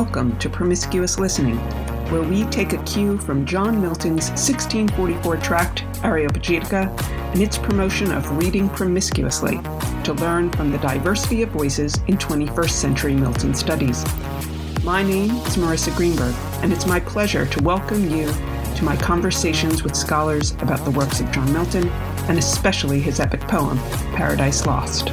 welcome to Promiscuous Listening, where we take a cue from John Milton's 1644 tract Areopagitica and its promotion of reading promiscuously to learn from the diversity of voices in 21st century Milton studies. My name is Marissa Greenberg, and it's my pleasure to welcome you to my conversations with scholars about the works of John Milton, and especially his epic poem, Paradise Lost.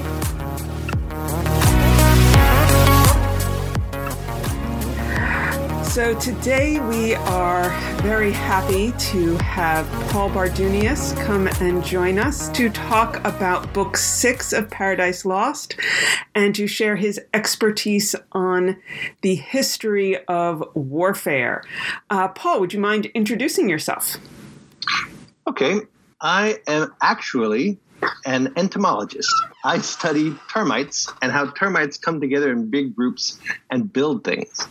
So today we are very happy to have Paul Bardunias come and join us to talk about book six of Paradise Lost and to share his expertise on the history of warfare. Uh, Paul, would you mind introducing yourself? Okay. I am actually an entomologist. I study termites and how termites come together in big groups and build things.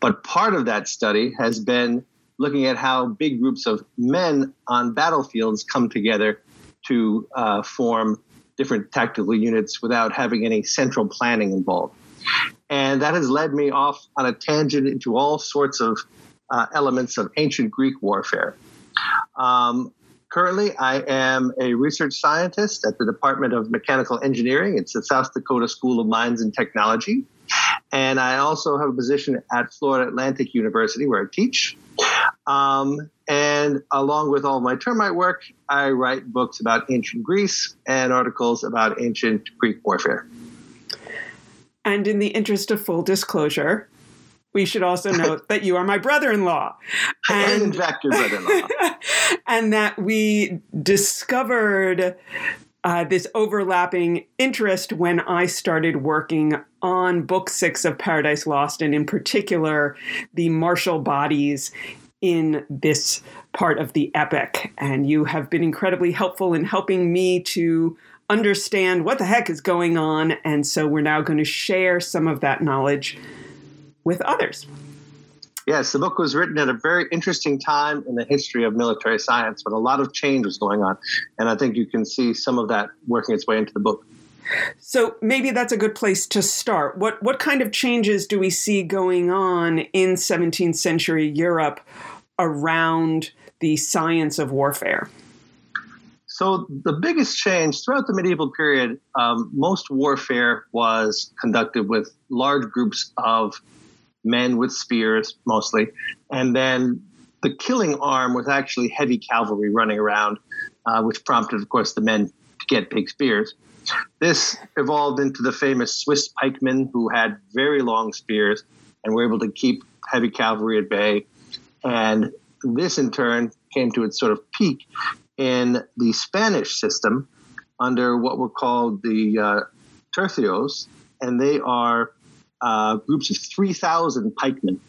But part of that study has been looking at how big groups of men on battlefields come together to uh, form different tactical units without having any central planning involved. And that has led me off on a tangent into all sorts of uh, elements of ancient Greek warfare. Um, currently, I am a research scientist at the Department of Mechanical Engineering. It's the South Dakota School of Mines and Technology. And I also have a position at Florida Atlantic University where I teach. Um, and along with all my termite work, I write books about ancient Greece and articles about ancient Greek warfare. And in the interest of full disclosure, we should also note that you are my brother-in-law, and in fact, your brother-in-law, and that we discovered uh, this overlapping interest when I started working on book six of Paradise Lost, and in particular, the martial bodies in this part of the epic. And you have been incredibly helpful in helping me to understand what the heck is going on. And so we're now going to share some of that knowledge with others. Yes, the book was written at a very interesting time in the history of military science when a lot of change was going on. And I think you can see some of that working its way into the book. So maybe that's a good place to start. What what kind of changes do we see going on in 17th century Europe around the science of warfare? So the biggest change throughout the medieval period, um, most warfare was conducted with large groups of men with spears mostly, and then the killing arm was actually heavy cavalry running around, uh, which prompted, of course, the men to get big spears. This evolved into the famous Swiss pikemen who had very long spears and were able to keep heavy cavalry at bay. And this, in turn, came to its sort of peak in the Spanish system under what were called the uh, tercios, and they are uh, groups of 3,000 pikemen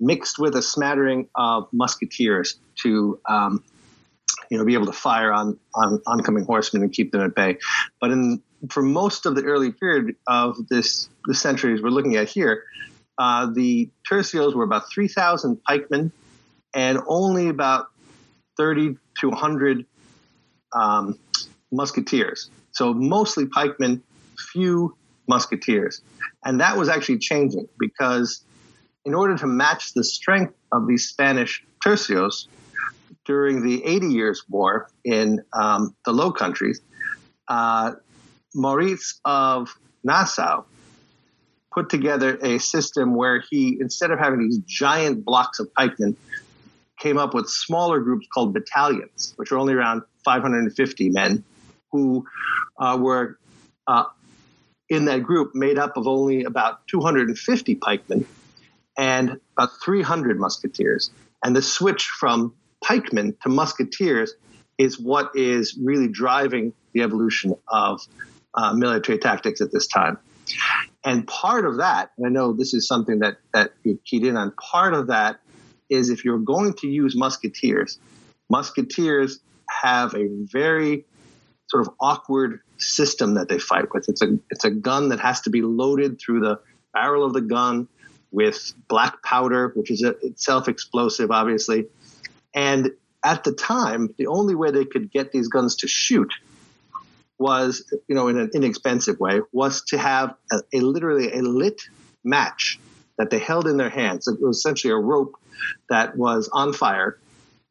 mixed with a smattering of musketeers to um, you know be able to fire on, on oncoming horsemen and keep them at bay. But in for most of the early period of this the centuries we're looking at here, uh, the tercios were about 3,000 pikemen and only about 30 to 100 um, musketeers. So mostly pikemen, few musketeers. And that was actually changing because in order to match the strength of these Spanish tercios during the 80 Years' War in um, the Low Countries, uh, Moritz of Nassau put together a system where he, instead of having these giant blocks of pikemen, came up with smaller groups called battalions, which were only around 550 men, who uh, were uh, in that group made up of only about 250 pikemen and about 300 musketeers. And the switch from pikemen to musketeers is what is really driving the evolution of uh, military tactics at this time. And part of that, I know this is something that, that you keyed in on, part of that is if you're going to use musketeers, musketeers have a very sort of awkward system that they fight with. It's a it's a gun that has to be loaded through the barrel of the gun with black powder, which is itself explosive, obviously. And at the time, the only way they could get these guns to shoot was, you know, in an inexpensive way, was to have a, a literally a lit match that they held in their hands. It was essentially a rope that was on fire,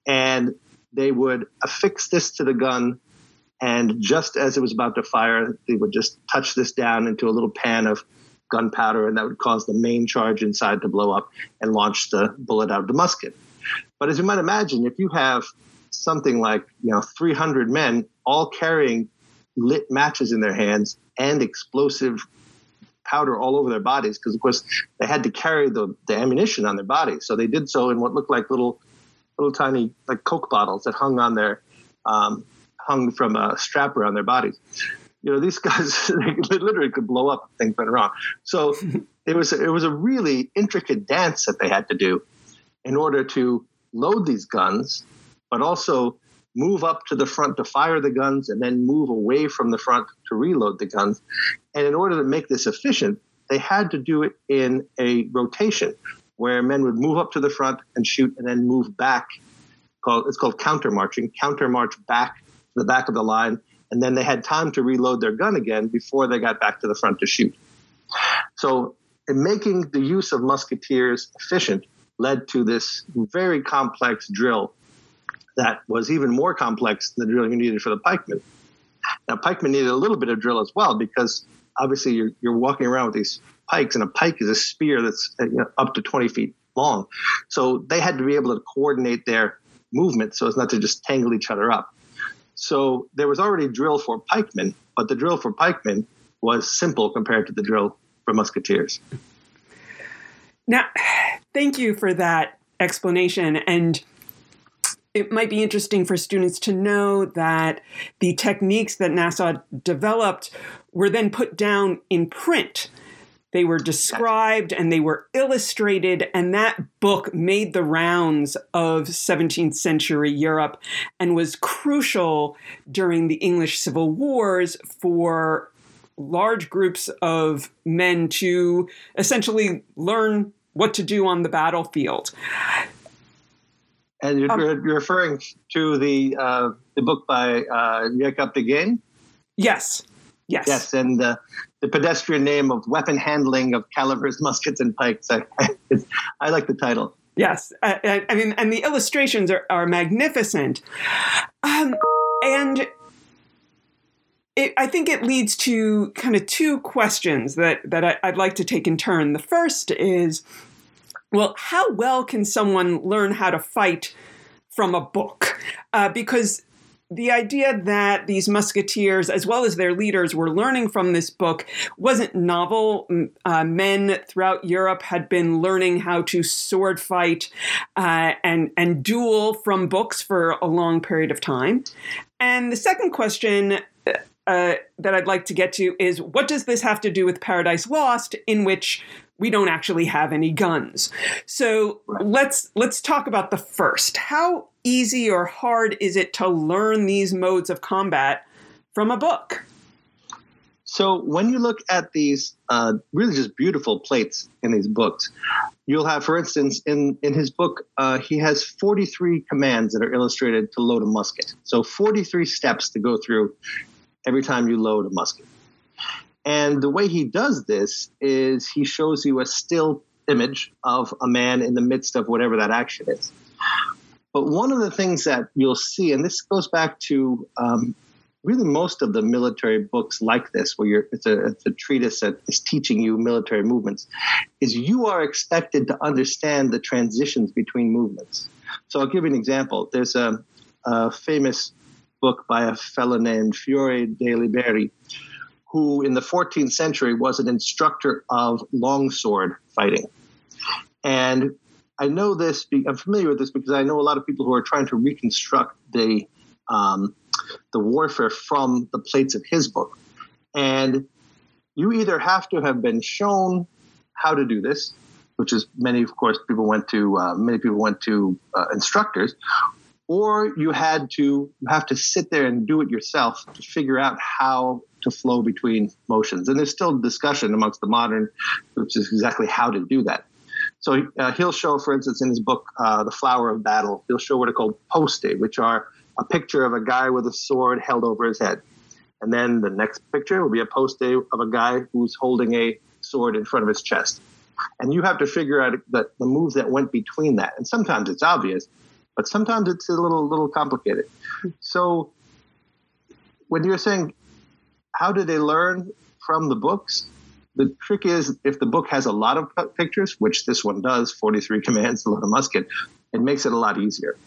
and they would affix this to the gun. And just as it was about to fire, they would just touch this down into a little pan of gunpowder, and that would cause the main charge inside to blow up and launch the bullet out of the musket. But as you might imagine, if you have something like you know 300 men all carrying lit matches in their hands and explosive powder all over their bodies because of course they had to carry the, the ammunition on their bodies so they did so in what looked like little little tiny like coke bottles that hung on their um, hung from a strap around their bodies you know these guys they literally could blow up if things went wrong so it was it was a really intricate dance that they had to do in order to load these guns but also move up to the front to fire the guns and then move away from the front to reload the guns. And in order to make this efficient, they had to do it in a rotation where men would move up to the front and shoot and then move back. Called, It's called counter marching, counter march back the back of the line. And then they had time to reload their gun again before they got back to the front to shoot. So, in making the use of musketeers efficient, led to this very complex drill that was even more complex than the drill you needed for the pikemen. Now, pikemen needed a little bit of drill as well because obviously you're, you're walking around with these pikes, and a pike is a spear that's uh, you know, up to 20 feet long. So they had to be able to coordinate their movement so as not to just tangle each other up. So there was already drill for pikemen, but the drill for pikemen was simple compared to the drill for musketeers. Now, thank you for that explanation. And it might be interesting for students to know that the techniques that Nassau developed were then put down in print. They were described and they were illustrated, and that book made the rounds of 17th century Europe and was crucial during the English Civil Wars for large groups of men to essentially learn what to do on the battlefield. And you're, um, you're referring to the uh, the book by uh, Jacob de Gheyn? Yes. Yes. Yes, and uh, the pedestrian name of weapon handling of calibers, muskets, and pikes. I, I like the title. Yes, I, I, mean, and the illustrations are, are magnificent, um, and it, I think it leads to kind of two questions that that I, I'd like to take in turn. The first is well, how well can someone learn how to fight from a book? Uh, because the idea that these musketeers, as well as their leaders, were learning from this book wasn't novel. Uh, men throughout Europe had been learning how to sword fight uh, and and duel from books for a long period of time. And the second question. Uh, that I'd like to get to is what does this have to do with Paradise Lost, in which we don't actually have any guns. So let's let's talk about the first. How easy or hard is it to learn these modes of combat from a book? So when you look at these uh, really just beautiful plates in these books, you'll have, for instance, in in his book, uh, he has 43 commands that are illustrated to load a musket. So 43 steps to go through every time you load a musket. And the way he does this is he shows you a still image of a man in the midst of whatever that action is. But one of the things that you'll see, and this goes back to um, really most of the military books like this, where it's a, it's a treatise that is teaching you military movements, is you are expected to understand the transitions between movements. So I'll give you an example. There's a, a famous book by a fellow named Fiore de Liberi who in the 14th century was an instructor of longsword fighting. And I know this, I'm familiar with this because I know a lot of people who are trying to reconstruct the, um, the warfare from the plates of his book. And you either have to have been shown how to do this, which is many, of course, people went to, uh, many people went to uh, instructors, or you had to you have to sit there and do it yourself to figure out how to flow between motions. And there's still discussion amongst the modern groups is exactly how to do that. So uh, he'll show, for instance, in his book, uh, The Flower of Battle, he'll show what are called poste, which are a picture of a guy with a sword held over his head. And then the next picture will be a poste of a guy who's holding a sword in front of his chest. And you have to figure out the, the moves that went between that. And sometimes it's obvious, but sometimes it's a little little complicated. So when you're saying how do they learn from the books? The trick is if the book has a lot of pictures, which this one does, 43 commands, a lot of musket, it makes it a lot easier.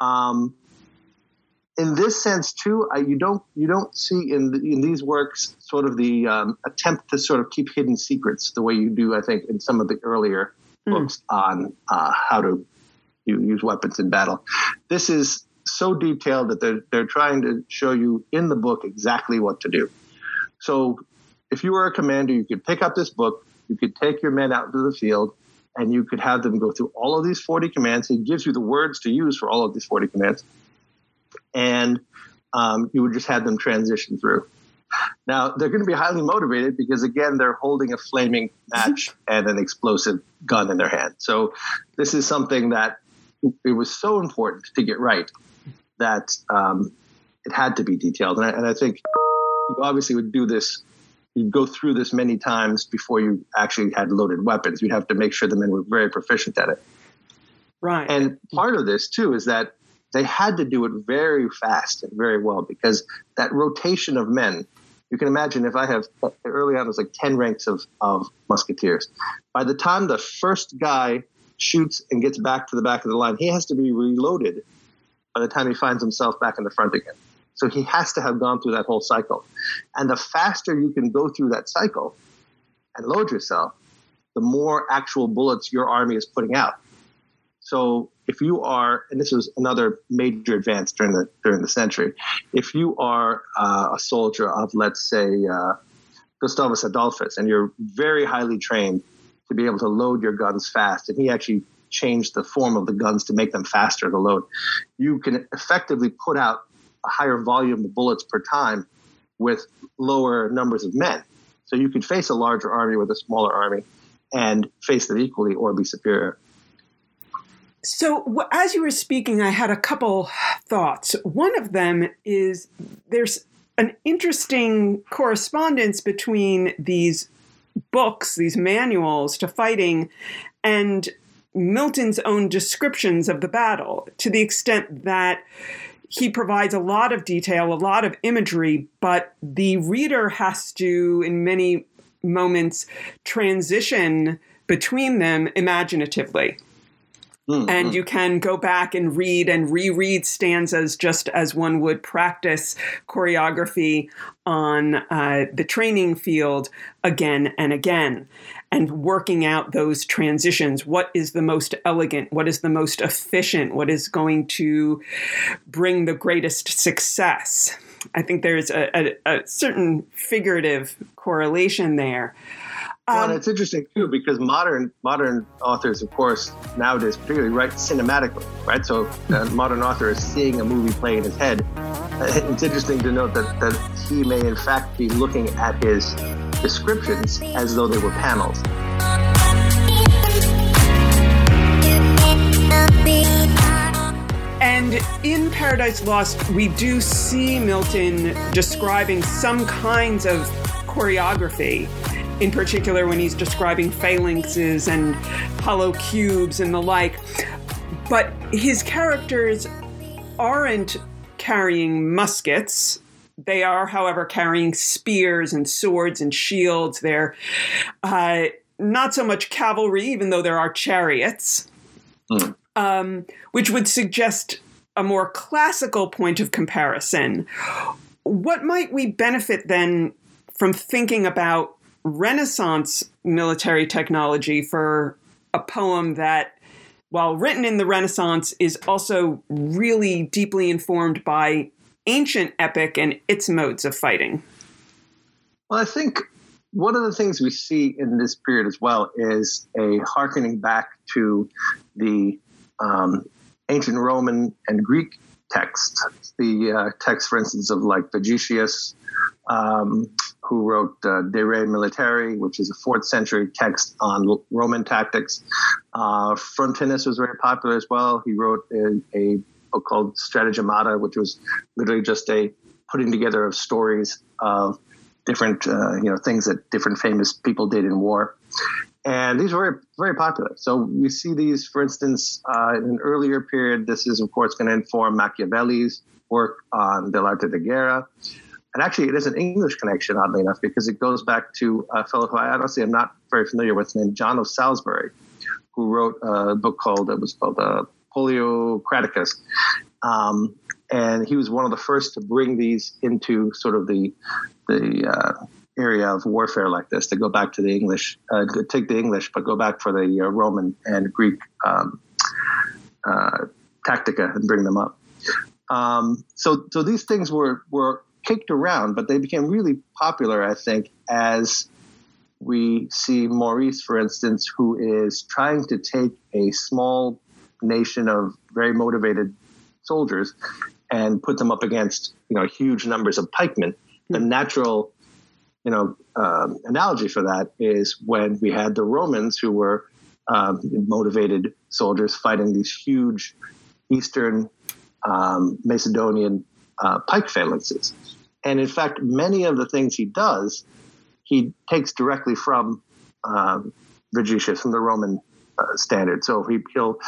Um, in this sense too, I, you don't you don't see in the, in these works sort of the um, attempt to sort of keep hidden secrets the way you do, I think, in some of the earlier mm. books on uh, how to use weapons in battle. This is so detailed that they're they're trying to show you in the book exactly what to do. So, if you were a commander, you could pick up this book, you could take your men out into the field, and you could have them go through all of these 40 commands. It gives you the words to use for all of these 40 commands and um, you would just have them transition through. Now they're going to be highly motivated because again they're holding a flaming match and an explosive gun in their hand. So this is something that it was so important to get right that um, it had to be detailed. And I, and I think you obviously would do this. You'd go through this many times before you actually had loaded weapons. You'd have to make sure the men were very proficient at it. Right. And part of this too is that they had to do it very fast and very well because that rotation of men you can imagine if I have early on it was like 10 ranks of, of musketeers. By the time the first guy shoots and gets back to the back of the line, he has to be reloaded by the time he finds himself back in the front again. So he has to have gone through that whole cycle. And the faster you can go through that cycle and load yourself, the more actual bullets your army is putting out. So if you are, and this was another major advance during the during the century, if you are uh, a soldier of, let's say, uh, Gustavus Adolphus, and you're very highly trained to be able to load your guns fast, and he actually changed the form of the guns to make them faster to load, you can effectively put out higher volume of bullets per time with lower numbers of men. So you could face a larger army with a smaller army and face them equally or be superior. So, as you were speaking, I had a couple thoughts. One of them is there's an interesting correspondence between these books, these manuals to fighting, and Milton's own descriptions of the battle to the extent that he provides a lot of detail, a lot of imagery, but the reader has to, in many moments, transition between them imaginatively. Mm-hmm. And you can go back and read and reread stanzas just as one would practice choreography on uh, the training field again and again. And working out those transitions. What is the most elegant? What is the most efficient? What is going to bring the greatest success? I think there's a, a, a certain figurative correlation there. Um, well, it's interesting too because modern modern authors, of course, nowadays particularly write cinematically, right? So a modern author is seeing a movie play in his head. It's interesting to note that that he may in fact be looking at his descriptions as though they were panels. And in Paradise Lost, we do see Milton describing some kinds of choreography in particular when he's describing phalanxes and hollow cubes and the like. But his characters aren't carrying muskets. They are, however, carrying spears and swords and shields. They're uh, not so much cavalry, even though there are chariots, mm. um, which would suggest a more classical point of comparison. What might we benefit then from thinking about Renaissance military technology for a poem that, while written in the Renaissance, is also really deeply informed by ancient epic and its modes of fighting? Well, I think one of the things we see in this period as well is a harkening back to the um, ancient Roman and Greek texts. The uh, text, for instance, of like Vegetius, um, who wrote uh, De Re Militari, which is a fourth century text on Roman tactics. Uh, Frontinus was very popular as well. He wrote a, a book called Stratagemata, which was literally just a putting together of stories of different uh, you know things that different famous people did in war. and these were very, very popular. So we see these, for instance, uh, in an earlier period. This is, of course, going to inform Machiavelli's work on Dell'arte di Guerra. And actually, it is an English connection, oddly enough, because it goes back to a fellow who I honestly am not very familiar with, named John of Salisbury, who wrote a book called it was called uh, Policraticus. Um, and he was one of the first to bring these into sort of the the uh, area of warfare like this to go back to the English, uh, to take the English, but go back for the uh, Roman and Greek um, uh, tactica and bring them up. Um, so, so these things were were kicked around, but they became really popular, I think, as we see Maurice, for instance, who is trying to take a small nation of very motivated soldiers and put them up against you know huge numbers of pikemen. The natural you know um, analogy for that is when we had the Romans who were um, motivated soldiers fighting these huge eastern um, Macedonian uh, pike phalanxes. And in fact, many of the things he does, he takes directly from um, Vegetius, from the Roman uh, standard. So he, he'll,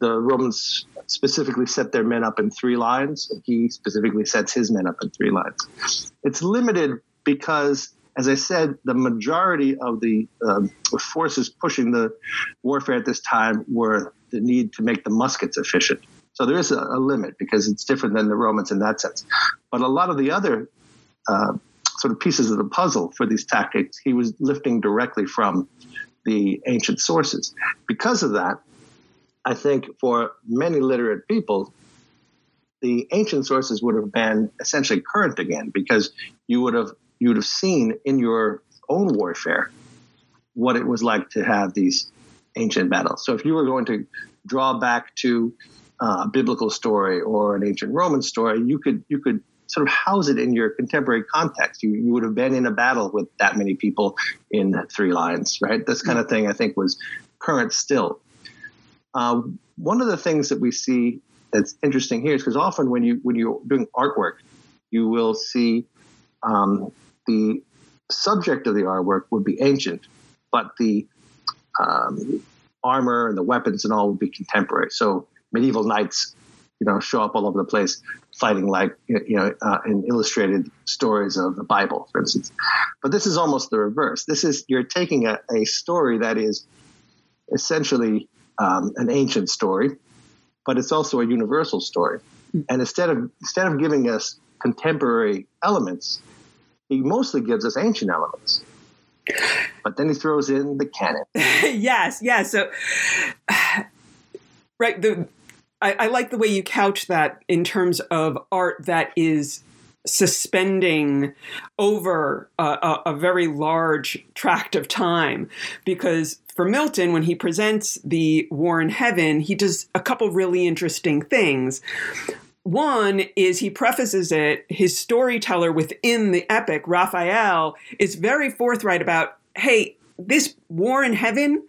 the Romans specifically set their men up in three lines, he specifically sets his men up in three lines. It's limited because, as I said, the majority of the uh, forces pushing the warfare at this time were the need to make the muskets efficient. So there is a, a, limit because it's different than the Romans in that sense. But a lot of the other uh, sort of pieces of the puzzle for these tactics, he was lifting directly from the ancient sources. Because of that, I think for many literate people, the ancient sources would have been essentially current again because you would have you would have seen in your own warfare what it was like to have these ancient battles. So if you were going to draw back to uh, a biblical story or an ancient Roman story, you could you could sort of house it in your contemporary context. You, you would have been in a battle with that many people in three lines, right? This kind of thing, I think, was current still. Uh, one of the things that we see that's interesting here is because often when you when you're doing artwork, you will see um, the subject of the artwork would be ancient, but the um, armor and the weapons and all would be contemporary. So medieval knights, you know, show up all over the place fighting like you know uh, in illustrated stories of the Bible, for instance. But this is almost the reverse. This is you're taking a, a story that is essentially um, an ancient story, but it's also a universal story. And instead of instead of giving us contemporary elements, he mostly gives us ancient elements. But then he throws in the cannon. yes, yes. So, right, the I, I like the way you couch that in terms of art that is suspending over a, a, a, very large tract of time. Because for milton when he presents the war in heaven he does a couple really interesting things. One is he prefaces it his storyteller within the epic raphael is very forthright about hey this war in heaven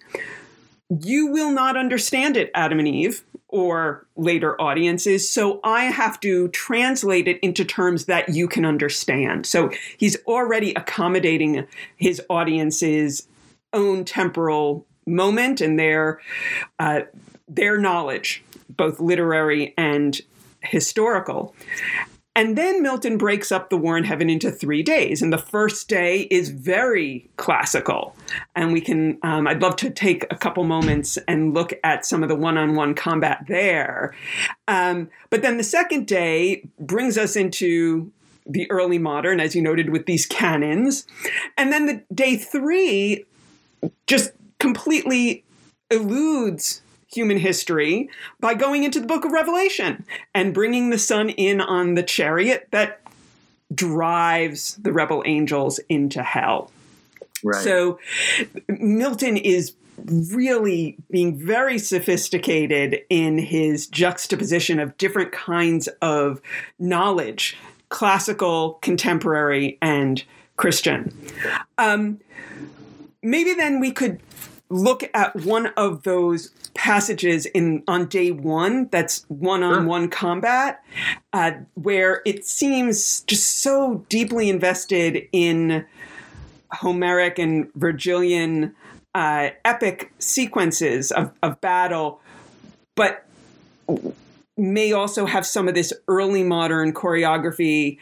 you will not understand it adam and eve or later audiences. So I have to translate it into terms that you can understand. So he's already accommodating his audience's own temporal moment and their uh, their knowledge, both literary and historical. And then Milton breaks up the War in Heaven into three days. And the first day is very classical. And we can, um, I'd love to take a couple moments and look at some of the one on one combat there. Um, but then the second day brings us into the early modern, as you noted, with these cannons. And then the day three just completely eludes human history by going into the book of Revelation and bringing the Son in on the chariot that drives the rebel angels into hell. Right. So Milton is really being very sophisticated in his juxtaposition of different kinds of knowledge classical, contemporary, and Christian. Um, maybe then we could look at one of those passages in on day one that's one-on-one combat uh, where it seems just so deeply invested in homeric and virgilian uh, epic sequences of, of battle, but may also have some of this early modern choreography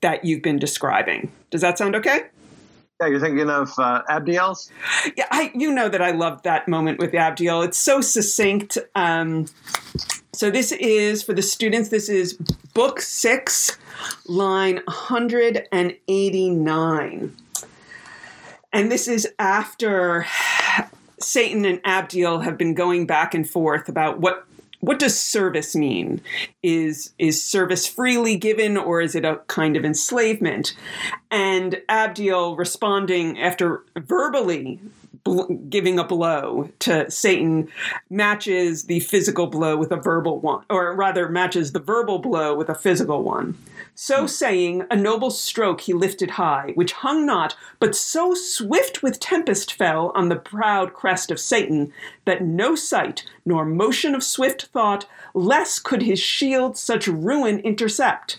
that you've been describing. Does that sound okay? Yeah, you're thinking of uh, Abdiel's? Yeah, I, you know that I love that moment with Abdiel. It's so succinct. Um, so this is, for the students, this is book six, line 189. And this is after Satan and Abdiel have been going back and forth about what what does service mean? Is is service freely given or is it a kind of enslavement? And Abdiel responding after verbally giving a blow to Satan matches the physical blow with a verbal one, or rather matches the verbal blow with a physical one. So hmm. saying, a noble stroke he lifted high, which hung not, but so swift with tempest fell on the proud crest of Satan, that no sight nor motion of swift thought less could his shield such ruin intercept.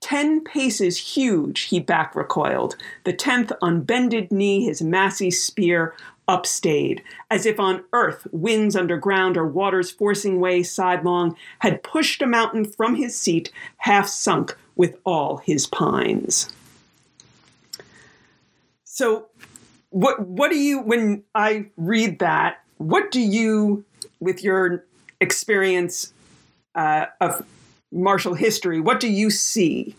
Ten paces huge he back recoiled, the tenth on bended knee his massy spear upstayed, as if on earth winds underground or waters forcing way sidelong had pushed a mountain from his seat, half sunk with all his pines. So, what what do you when I read that? What do you, with your experience uh, of martial history, what do you see?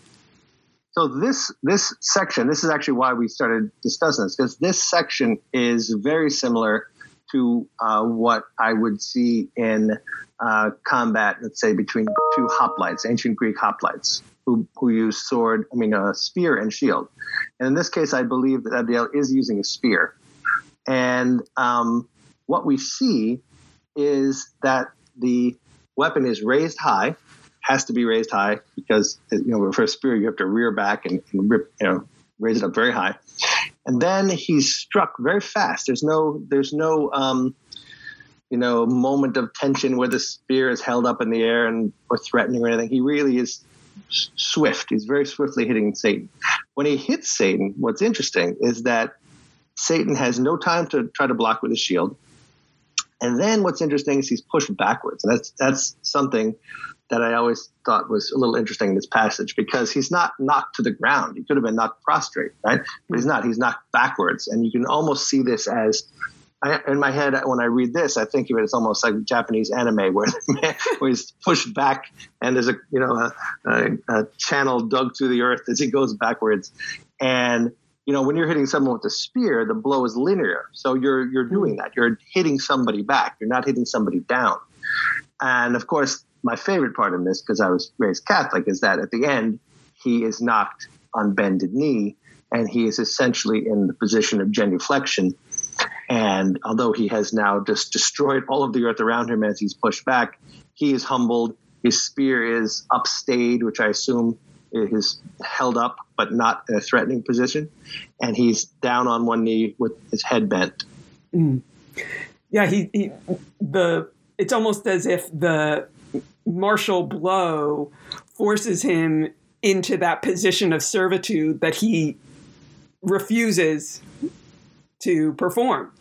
So this this section, this is actually why we started discussing this because this section is very similar to uh, what I would see in uh, combat, let's say between two hoplites, ancient Greek hoplites, who who use sword, I mean a spear and shield. And in this case, I believe that Abdiel is using a spear. And um, what we see is that the weapon is raised high has to be raised high because you know for a spear you have to rear back and, and rip, you know raise it up very high, and then he's struck very fast. There's no there's no um, you know moment of tension where the spear is held up in the air and or threatening or anything. He really is swift. He's very swiftly hitting Satan. When he hits Satan, what's interesting is that Satan has no time to try to block with his shield. And then what's interesting is he's pushed backwards. And that's that's something that I always thought was a little interesting in this passage because he's not knocked to the ground. He could have been knocked prostrate, right? But he's not. He's knocked backwards. And you can almost see this as I, in my head when I read this, I think of it as almost like Japanese anime where, where he's pushed back and there's a you know a, a, a, channel dug through the earth as he goes backwards. And you know when you're hitting someone with a spear, the blow is linear, so you're you're doing that. You're hitting somebody back. You're not hitting somebody down. And of course, my favorite part in this, because I was raised Catholic, is that at the end, he is knocked on bended knee and he is essentially in the position of genuflection. And although he has now just destroyed all of the earth around him as he's pushed back, he is humbled. His spear is upstayed, which I assume is held up, but not in a threatening position. And he's down on one knee with his head bent. Mm. Yeah, he, he the it's almost as if the martial blow forces him into that position of servitude that he refuses to perform.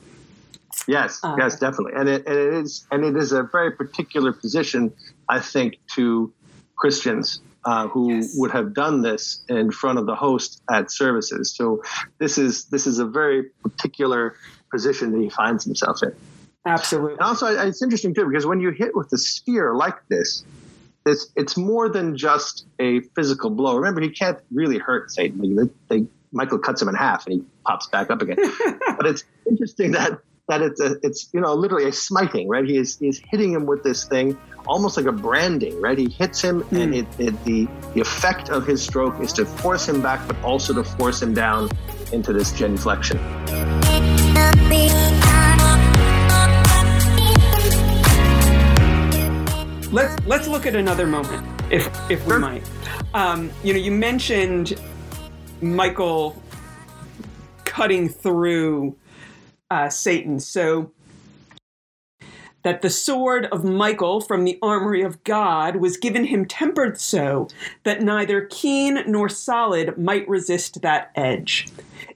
Yes, uh, yes, definitely, and it, and it is, and it is a very particular position, I think, to Christians uh, who yes. would have done this in front of the host at services. So this is this is a very particular position that he finds himself in. Absolutely. And also, it's interesting too because when you hit with a spear like this, it's it's more than just a physical blow. Remember, he can't really hurt Satan. They, they, Michael cuts him in half and he pops back up again. but it's interesting that that it's a, it's you know literally a smiting, right? He is he's hitting him with this thing, almost like a branding, right? He hits him, mm. and it, it, the the effect of his stroke is to force him back, but also to force him down into this genuflection. Let's let's look at another moment, if if we might. Um, you know, you mentioned Michael cutting through uh, Satan, so that the sword of Michael from the armory of God was given him tempered so that neither keen nor solid might resist that edge.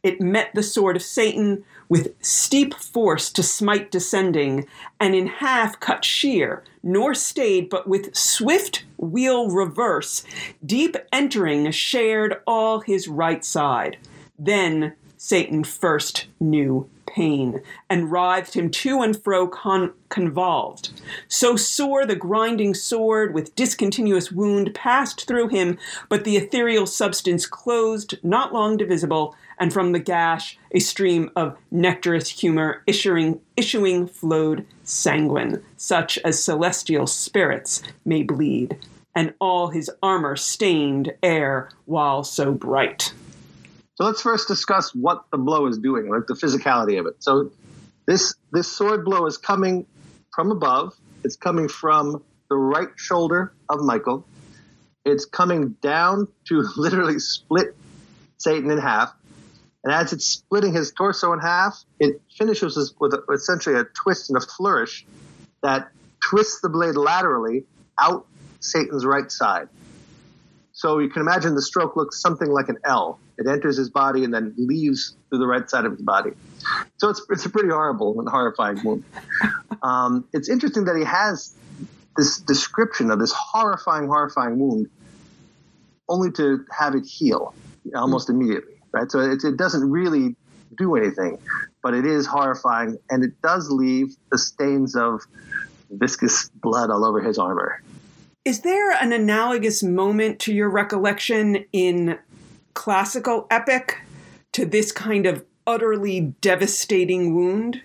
It met the sword of Satan with steep force to smite descending, and in half cut sheer, nor stayed, but with swift wheel reverse, deep entering, shared all his right side. Then Satan first knew pain, and writhed him to and fro con- convolved. So sore the grinding sword with discontinuous wound passed through him, but the ethereal substance closed, not long divisible, and from the gash a stream of nectarous humor issuing, issuing flowed sanguine, such as celestial spirits may bleed, and all his armor stained air while so bright. So let's first discuss what the blow is doing, like the physicality of it. So this this sword blow is coming from above. It's coming from the right shoulder of Michael. It's coming down to literally split Satan in half. And as it's splitting his torso in half, it finishes with essentially a twist and a flourish that twists the blade laterally out Satan's right side. So you can imagine the stroke looks something like an L. It enters his body and then leaves through the right side of his body. So it's, it's a pretty horrible and horrifying wound. Um, it's interesting that he has this description of this horrifying, horrifying wound only to have it heal almost immediately, right? So it, it doesn't really do anything, but it is horrifying and it does leave the stains of viscous blood all over his armor. Is there an analogous moment to your recollection in classical epic to this kind of utterly devastating wound?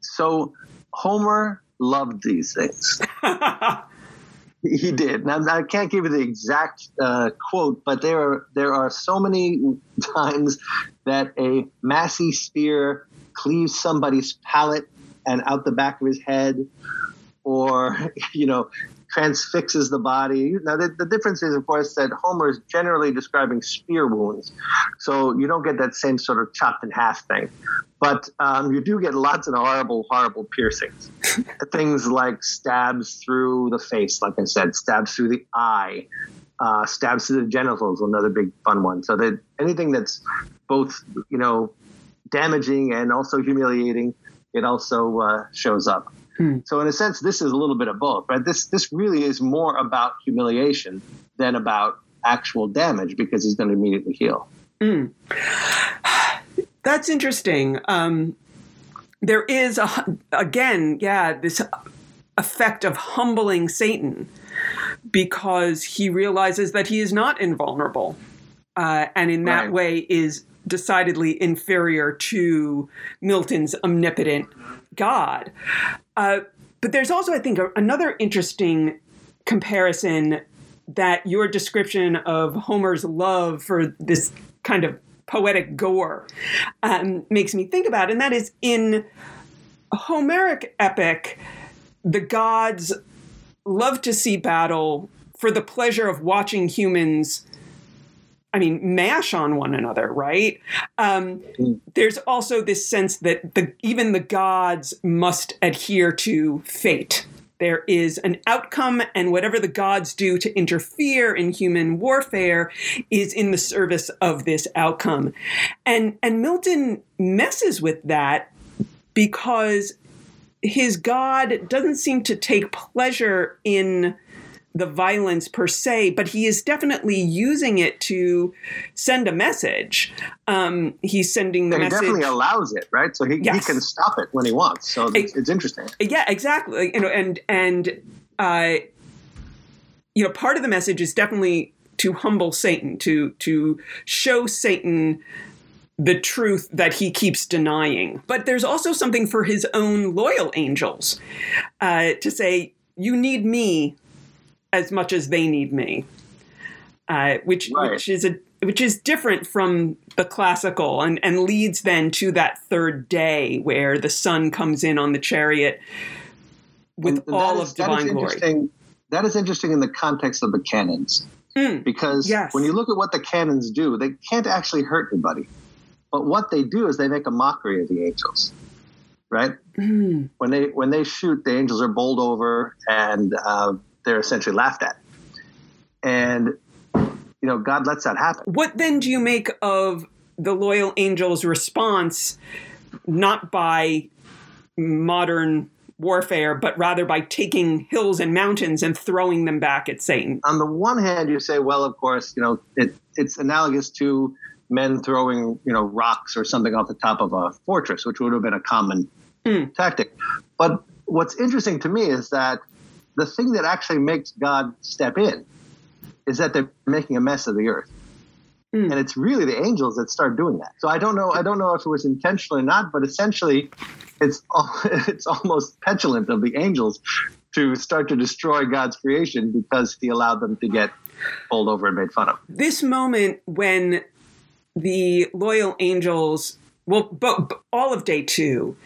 So Homer loved these things. he did. Now I can't give you the exact uh, quote, but there are there are so many times that a massy spear cleaves somebody's palate and out the back of his head, or you know transfixes the body. Now, the, the, difference is, of course, that Homer is generally describing spear wounds. So you don't get that same sort of chopped in half thing. But um, you do get lots of horrible, horrible piercings. Things like stabs through the face, like I said, stabs through the eye, uh, stabs through the genitals, another big fun one. So that anything that's both, you know, damaging and also humiliating, it also uh, shows up. Hmm. So in a sense, this is a little bit of both, right? This this really is more about humiliation than about actual damage because he's going to immediately heal. Mm. That's interesting. Um, there is a, again, yeah, this effect of humbling Satan because he realizes that he is not invulnerable, uh, and in that right. way is decidedly inferior to Milton's omnipotent God. Uh, but there's also, I think, a, another interesting comparison that your description of Homer's love for this kind of poetic gore um, makes me think about, and that is in Homeric epic, the gods love to see battle for the pleasure of watching humans I mean, mash on one another, right? Um, there's also this sense that the, even the gods must adhere to fate. There is an outcome, and whatever the gods do to interfere in human warfare is in the service of this outcome. And, and Milton messes with that because his God doesn't seem to take pleasure in the violence per se, but he is definitely using it to send a message. Um, he's sending the and message. He definitely allows it, right? So he, yes. he can stop it when he wants. So it's, it's interesting. Yeah, exactly. You know, and and uh, you know, part of the message is definitely to humble Satan, to to show Satan the truth that he keeps denying. But there's also something for his own loyal angels uh, to say, you need me as much as they need me, uh, which right. which is a which is different from the classical and, and leads then to that third day where the Son comes in on the chariot with and, and all is, of divine glory. That is interesting in the context of the cannons. Mm, because yes. when you look at what the cannons do, they can't actually hurt anybody. But what they do is they make a mockery of the angels. right? Mm. When they when they shoot, the angels are bowled over and uh, they're essentially laughed at. And you know, God lets that happen. What then do you make of the loyal angels' response, not by modern warfare, but rather by taking hills and mountains and throwing them back at Satan? On the one hand, you say, well, of course, you know, it, it's analogous to men throwing, you know, rocks or something off the top of a fortress, which would have been a common Mm. tactic. But what's interesting to me is that the thing that actually makes God step in is that they're making a mess of the earth. Mm. And it's really the angels that start doing that. So I don't know. I don't know if it was intentional or not, but essentially, it's it's almost petulant of the angels to start to destroy God's creation because He allowed them to get pulled over and made fun of. This moment when the loyal angels, well, but, but all of day two,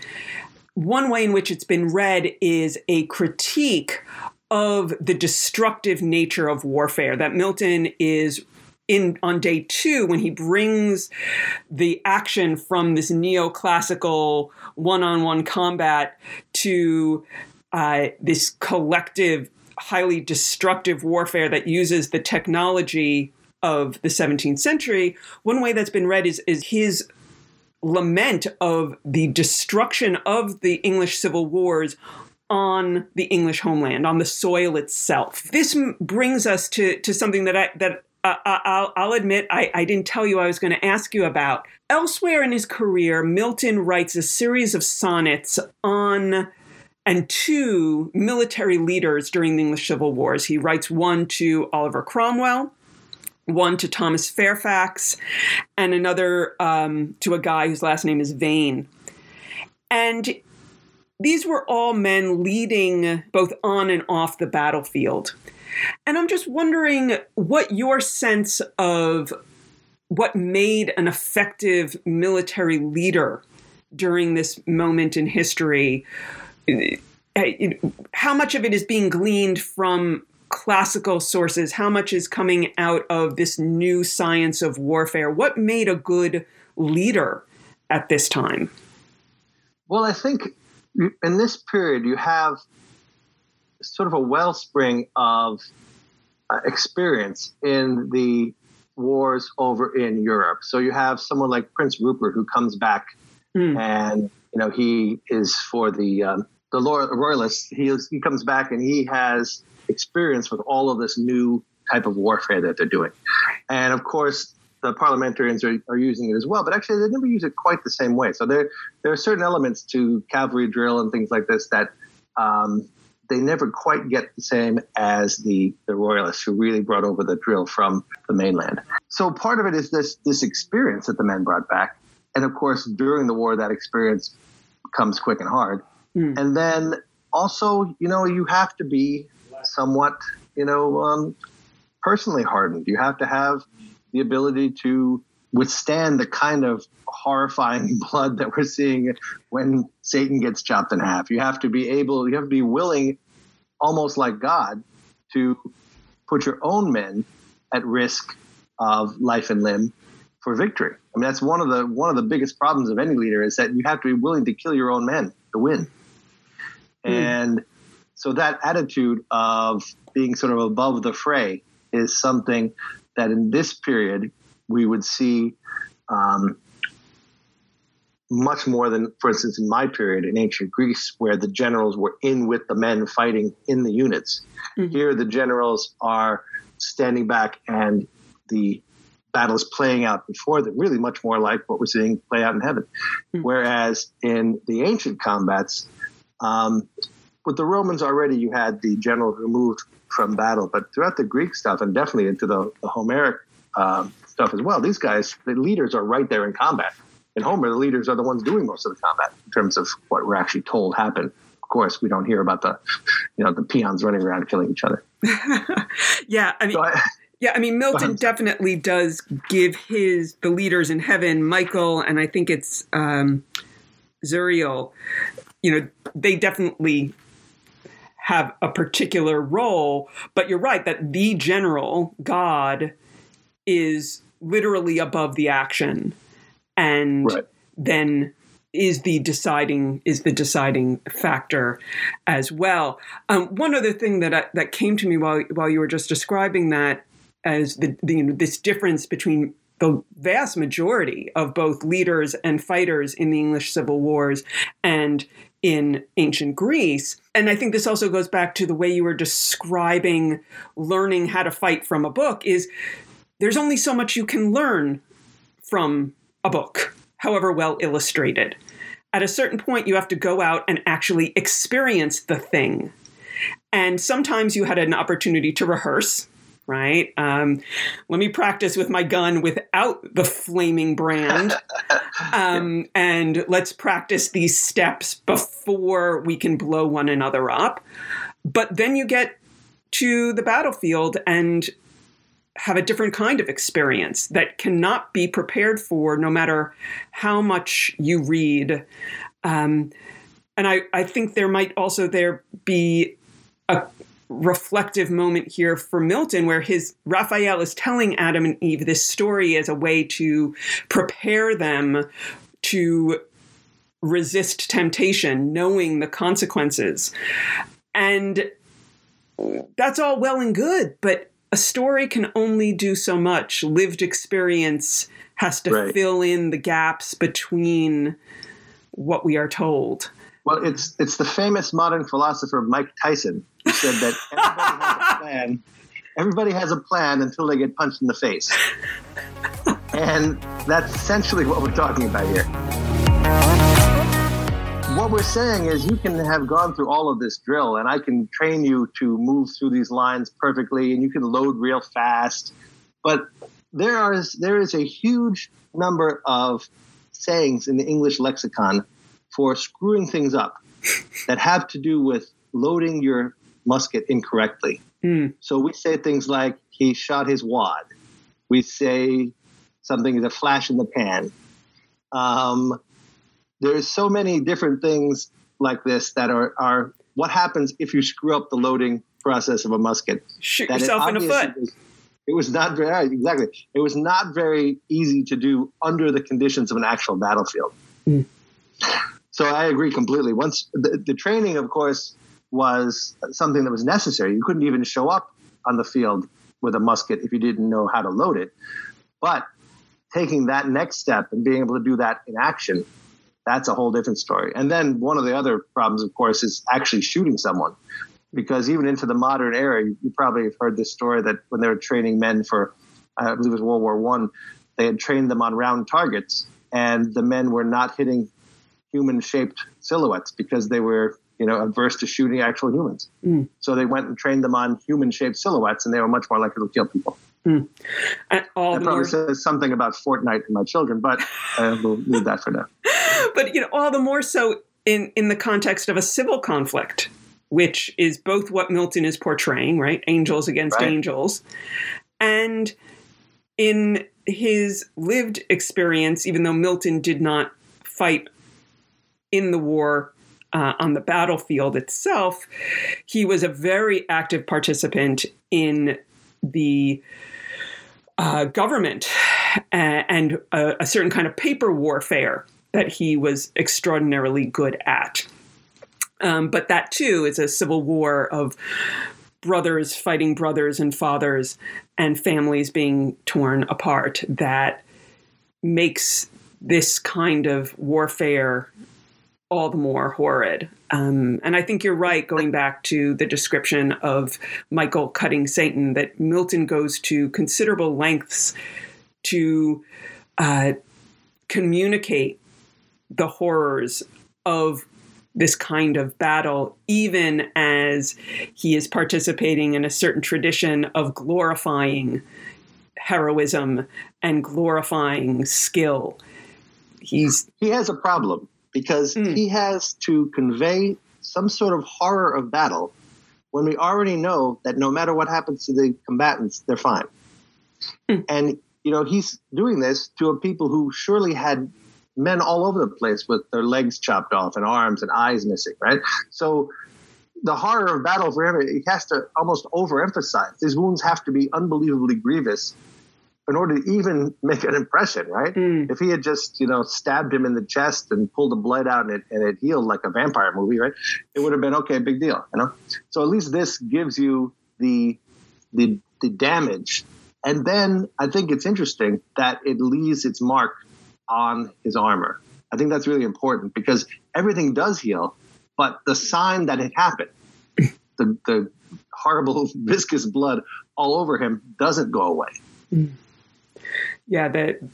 one way in which it's been read is a critique of the destructive nature of warfare that Milton is in on day 2 when he brings the action from this neoclassical one-on-one combat to uh, this collective highly destructive warfare that uses the technology of the 17th century one way that's been read is, is his lament of the destruction of the English civil wars on the English homeland, on the soil itself. This m- brings us to, to something that I that uh, I- I'll, I'll admit I, I didn't tell you I was going to ask you about. Elsewhere in his career, Milton writes a series of sonnets on and to military leaders during the English Civil Wars. He writes one to Oliver Cromwell, one to Thomas Fairfax, and another um, to a guy whose last name is Vane. And these were all men leading both on and off the battlefield. And I'm just wondering what your sense of what made an effective military leader during this moment in history. How much of it is being gleaned from classical sources? How much is coming out of this new science of warfare? What made a good leader at this time? Well, I think in this period you have sort of a wellspring of uh, experience in the wars over in Europe. So you have someone like Prince Rupert who comes back, Mm. and you know he is for the um, the royalists. He is, he comes back and he has experience with all of this new type of warfare that they're doing, and of course. The parliamentarians are, are using it as well, but actually they never use it quite the same way. So there, there are certain elements to cavalry drill and things like this that um, they never quite get the same as the the royalists who really brought over the drill from the mainland. So part of it is this this experience that the men brought back, and of course during the war that experience comes quick and hard. Mm. And then also, you know, you have to be somewhat, you know, um, personally hardened. You have to have the ability to withstand the kind of horrifying blood that we're seeing when Satan gets chopped in half. You have to be able, you have to be willing, almost like God, to put your own men at risk of life and limb for victory. I mean, that's one of the one of the biggest problems of any leader is that you have to be willing to kill your own men to win. Mm. And so that attitude of being sort of above the fray is something that in this period we would see um, much more than, for instance, in my period in ancient Greece, where the generals were in with the men fighting in the units. Mhm. Here, the generals are standing back and the battle is playing out before them, really much more like what we're seeing play out in heaven. Mhm. Whereas in the ancient combats, um, with the Romans already, you had the general removed from battle, but throughout the Greek stuff and definitely into the, the Homeric um, stuff as well, these guys, the leaders are right there in combat. In Homer, the leaders are the ones doing most of the combat in terms of what we're actually told happened. Of course, we don't hear about the, you know, the peons running around killing each other. yeah, I mean, So I, yeah, I mean, Milton definitely does give his the leaders in heaven, Michael, and I think it's um, Zuriel. You know, they definitely have a particular role, but you're right that the general God is literally above the action, and Right. then is the deciding is the deciding factor as well. Um, one other thing that I, that came to me while while you were just describing that as the, the this difference between the vast majority of both leaders and fighters in the English civil wars and in ancient Greece. And I think this also goes back to the way you were describing learning how to fight from a book is there's only so much you can learn from a book, however well illustrated. At a certain point, you have to go out and actually experience the thing. And sometimes you had an opportunity to rehearse, right? Um, let me practice with my gun without the flaming brand. Um, and let's practice these steps before we can blow one another up. But then you get to the battlefield and have a different kind of experience that cannot be prepared for no matter how much you read. Um, and I, I think there might also there be a reflective moment here for Milton where his Raphael is telling Adam and Eve this story as a way to prepare them to resist temptation, knowing the consequences. And that's all well and good, but a story can only do so much. Lived experience has to right. fill in the gaps between what we are told. Well, it's it's the famous modern philosopher Mike Tyson who said that everybody has a plan. Everybody has a plan until they get punched in the face, and that's essentially what we're talking about here what we're saying is you can have gone through all of this drill and I can train you to move through these lines perfectly and you can load real fast. But there is there is a huge number of sayings in the English lexicon for screwing things up that have to do with loading your musket incorrectly. Mm. So we say things like he shot his wad. We say something is a flash in the pan. Um, there's so many different things like this that are, are what happens if you screw up the loading process of a musket. Shoot yourself in the foot. Was, it was not very exactly. It was not very easy to do under the conditions of an actual battlefield. Mm. So I agree completely. Once the, the training, of course, was something that was necessary. You couldn't even show up on the field with a musket if you didn't know how to load it. But taking that next step and being able to do that in action that's a whole different story. And then one of the other problems, of course, is actually shooting someone. Because even into the modern era, you probably have heard this story that when they were training men for, I believe it was World War One, they had trained them on round targets, and the men were not hitting human-shaped silhouettes because they were, you know, averse to shooting actual humans. Mm. So they went and trained them on human-shaped silhouettes, and they were much more likely to kill people. Mm. And all that probably more... says something about Fortnite and my children, but uh, we'll leave that for now. but you know, all the more so in in the context of a civil conflict, which is both what Milton is portraying, right? Angels against right. angels, and in his lived experience, even though Milton did not fight in the war uh, on the battlefield itself, he was a very active participant in the uh, government and a, a certain kind of paper warfare that he was extraordinarily good at. Um, but that too is a civil war of brothers fighting brothers and fathers and families being torn apart that makes this kind of warfare all the more horrid. Um, and I think you're right, going back to the description of Michael cutting Satan, that Milton goes to considerable lengths to uh, communicate the horrors of this kind of battle, even as he is participating in a certain tradition of glorifying heroism and glorifying skill. He's he has a problem because mm. he has to convey some sort of horror of battle when we already know that no matter what happens to the combatants, they're fine. Mm. And, you know, he's doing this to a people who surely had men all over the place with their legs chopped off and arms and eyes missing, right? So the horror of battle for him, he has to almost overemphasize. These wounds have to be unbelievably grievous in order to even make an impression, right? Mm. If he had just, you know, stabbed him in the chest and pulled the blood out and it, and it healed like a vampire movie, right? It would have been okay, big deal, you know? So at least this gives you the, the, the damage. And then I think it's interesting that it leaves its mark on his armor. I think that's really important because everything does heal, but the sign that it happened, the, the horrible viscous blood all over him doesn't go away. Mm. Yeah, the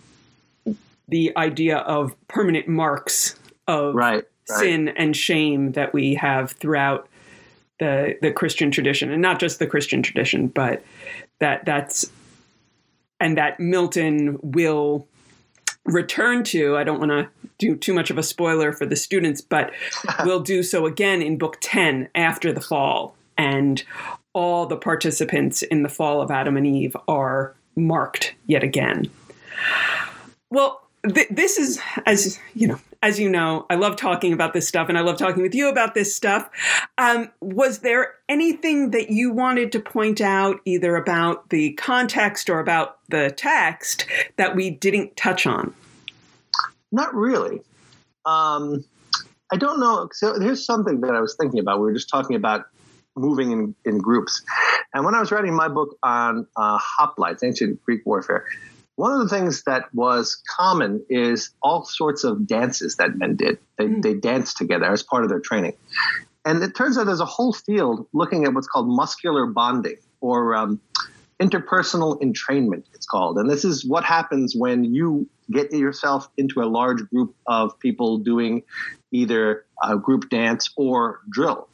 the idea of permanent marks of right, right. sin and shame that we have throughout the the Christian tradition, and not just the Christian tradition, but that that's and that Milton will return to. I don't want to do too much of a spoiler for the students, but we'll do so again in book 10 after the fall. And all the participants in the fall of Adam and Eve are marked yet again. Well, th- this is, as you know, as you know, I love talking about this stuff and I love talking with you about this stuff. Um, was there anything that you wanted to point out, either about the context or about the text, that we didn't touch on? Not really. Um, I don't know. So here's something that I was thinking about. We were just talking about moving in, in groups. And when I was writing my book on uh, hoplites, ancient Greek warfare, one of the things that was common is all sorts of dances that men did. They, mm. they danced together as part of their training. And it turns out there's a whole field looking at what's called muscular bonding or um, interpersonal entrainment, it's called. And this is what happens when you get yourself into a large group of people doing either a group dance or drill.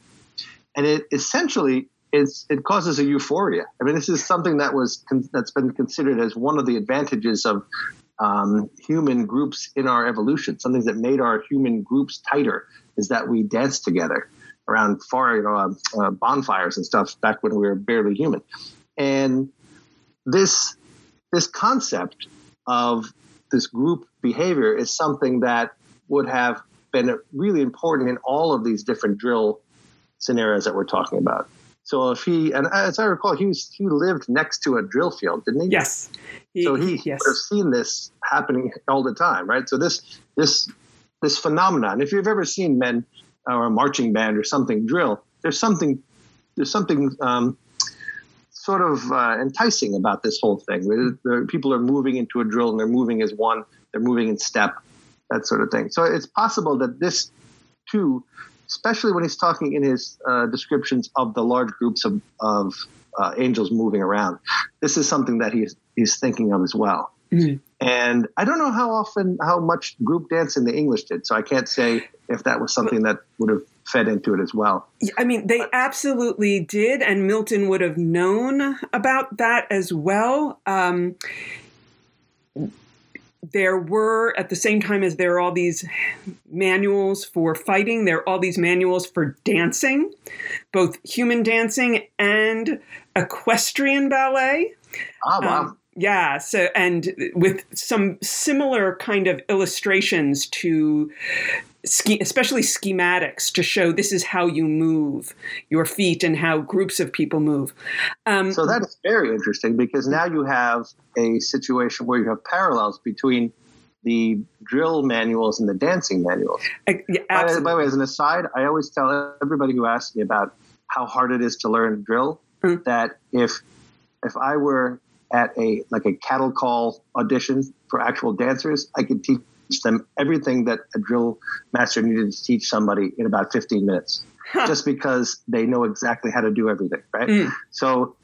And it essentially it's, it causes a euphoria. I mean, this is something that was that's been considered as one of the advantages of um, human groups in our evolution. Something that made our human groups tighter is that we dance together around far, you know, uh, uh, bonfires and stuff back when we were barely human. And this this concept of this group behavior is something that would have been really important in all of these different drill scenarios that we're talking about. So if he and as I recall, he was, he lived next to a drill field, didn't he? Yes. He, so he yes. have seen this happening all the time, right? So this this this phenomenon. If you've ever seen men or a marching band or something drill, there's something there's something um, sort of uh, enticing about this whole thing. The people are moving into a drill and they're moving as one. They're moving in step, that sort of thing. So it's possible that this too especially when he's talking in his uh, descriptions of the large groups of, of uh, angels moving around. This is something that he's he's thinking of as well. Mm-hmm. And I don't know how often, how much group dancing the English did, so I can't say if that was something that would have fed into it as well. I mean, they absolutely did, and Milton would have known about that as well. Um, there were at the same time as there are all these manuals for fighting there are all these manuals for dancing both human dancing and equestrian ballet. Oh wow. Um, yeah so and with some similar kind of illustrations to especially schematics to show this is how you move your feet and how groups of people move. Um, so that is very interesting because now you have a situation where you have parallels between the drill manuals and the dancing manuals. Uh, yeah, by, by, the way, as an aside, I always tell everybody who asks me about how hard it is to learn drill mm-hmm. that if if I were at a like a cattle call audition for actual dancers, I could teach them everything that a drill master needed to teach somebody in about 15 minutes, huh. just because they know exactly how to do everything, right? Mm. So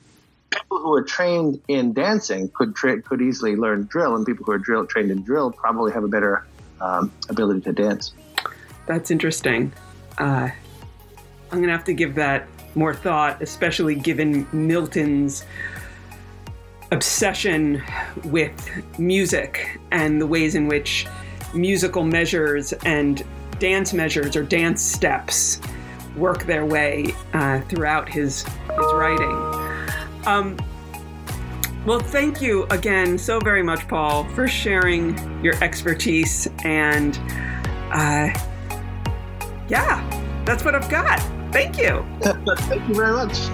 people who are trained in dancing could tra- could easily learn drill, and people who are drill trained in drill probably have a better um, ability to dance. That's interesting. Uh, I'm going to have to give that more thought, especially given Milton's obsession with music and the ways in which musical measures and dance measures or dance steps work their way uh, throughout his his writing. Um, well, thank you again so very much, Paul, for sharing your expertise. And uh, yeah, that's what I've got. Thank you. Thank you very much.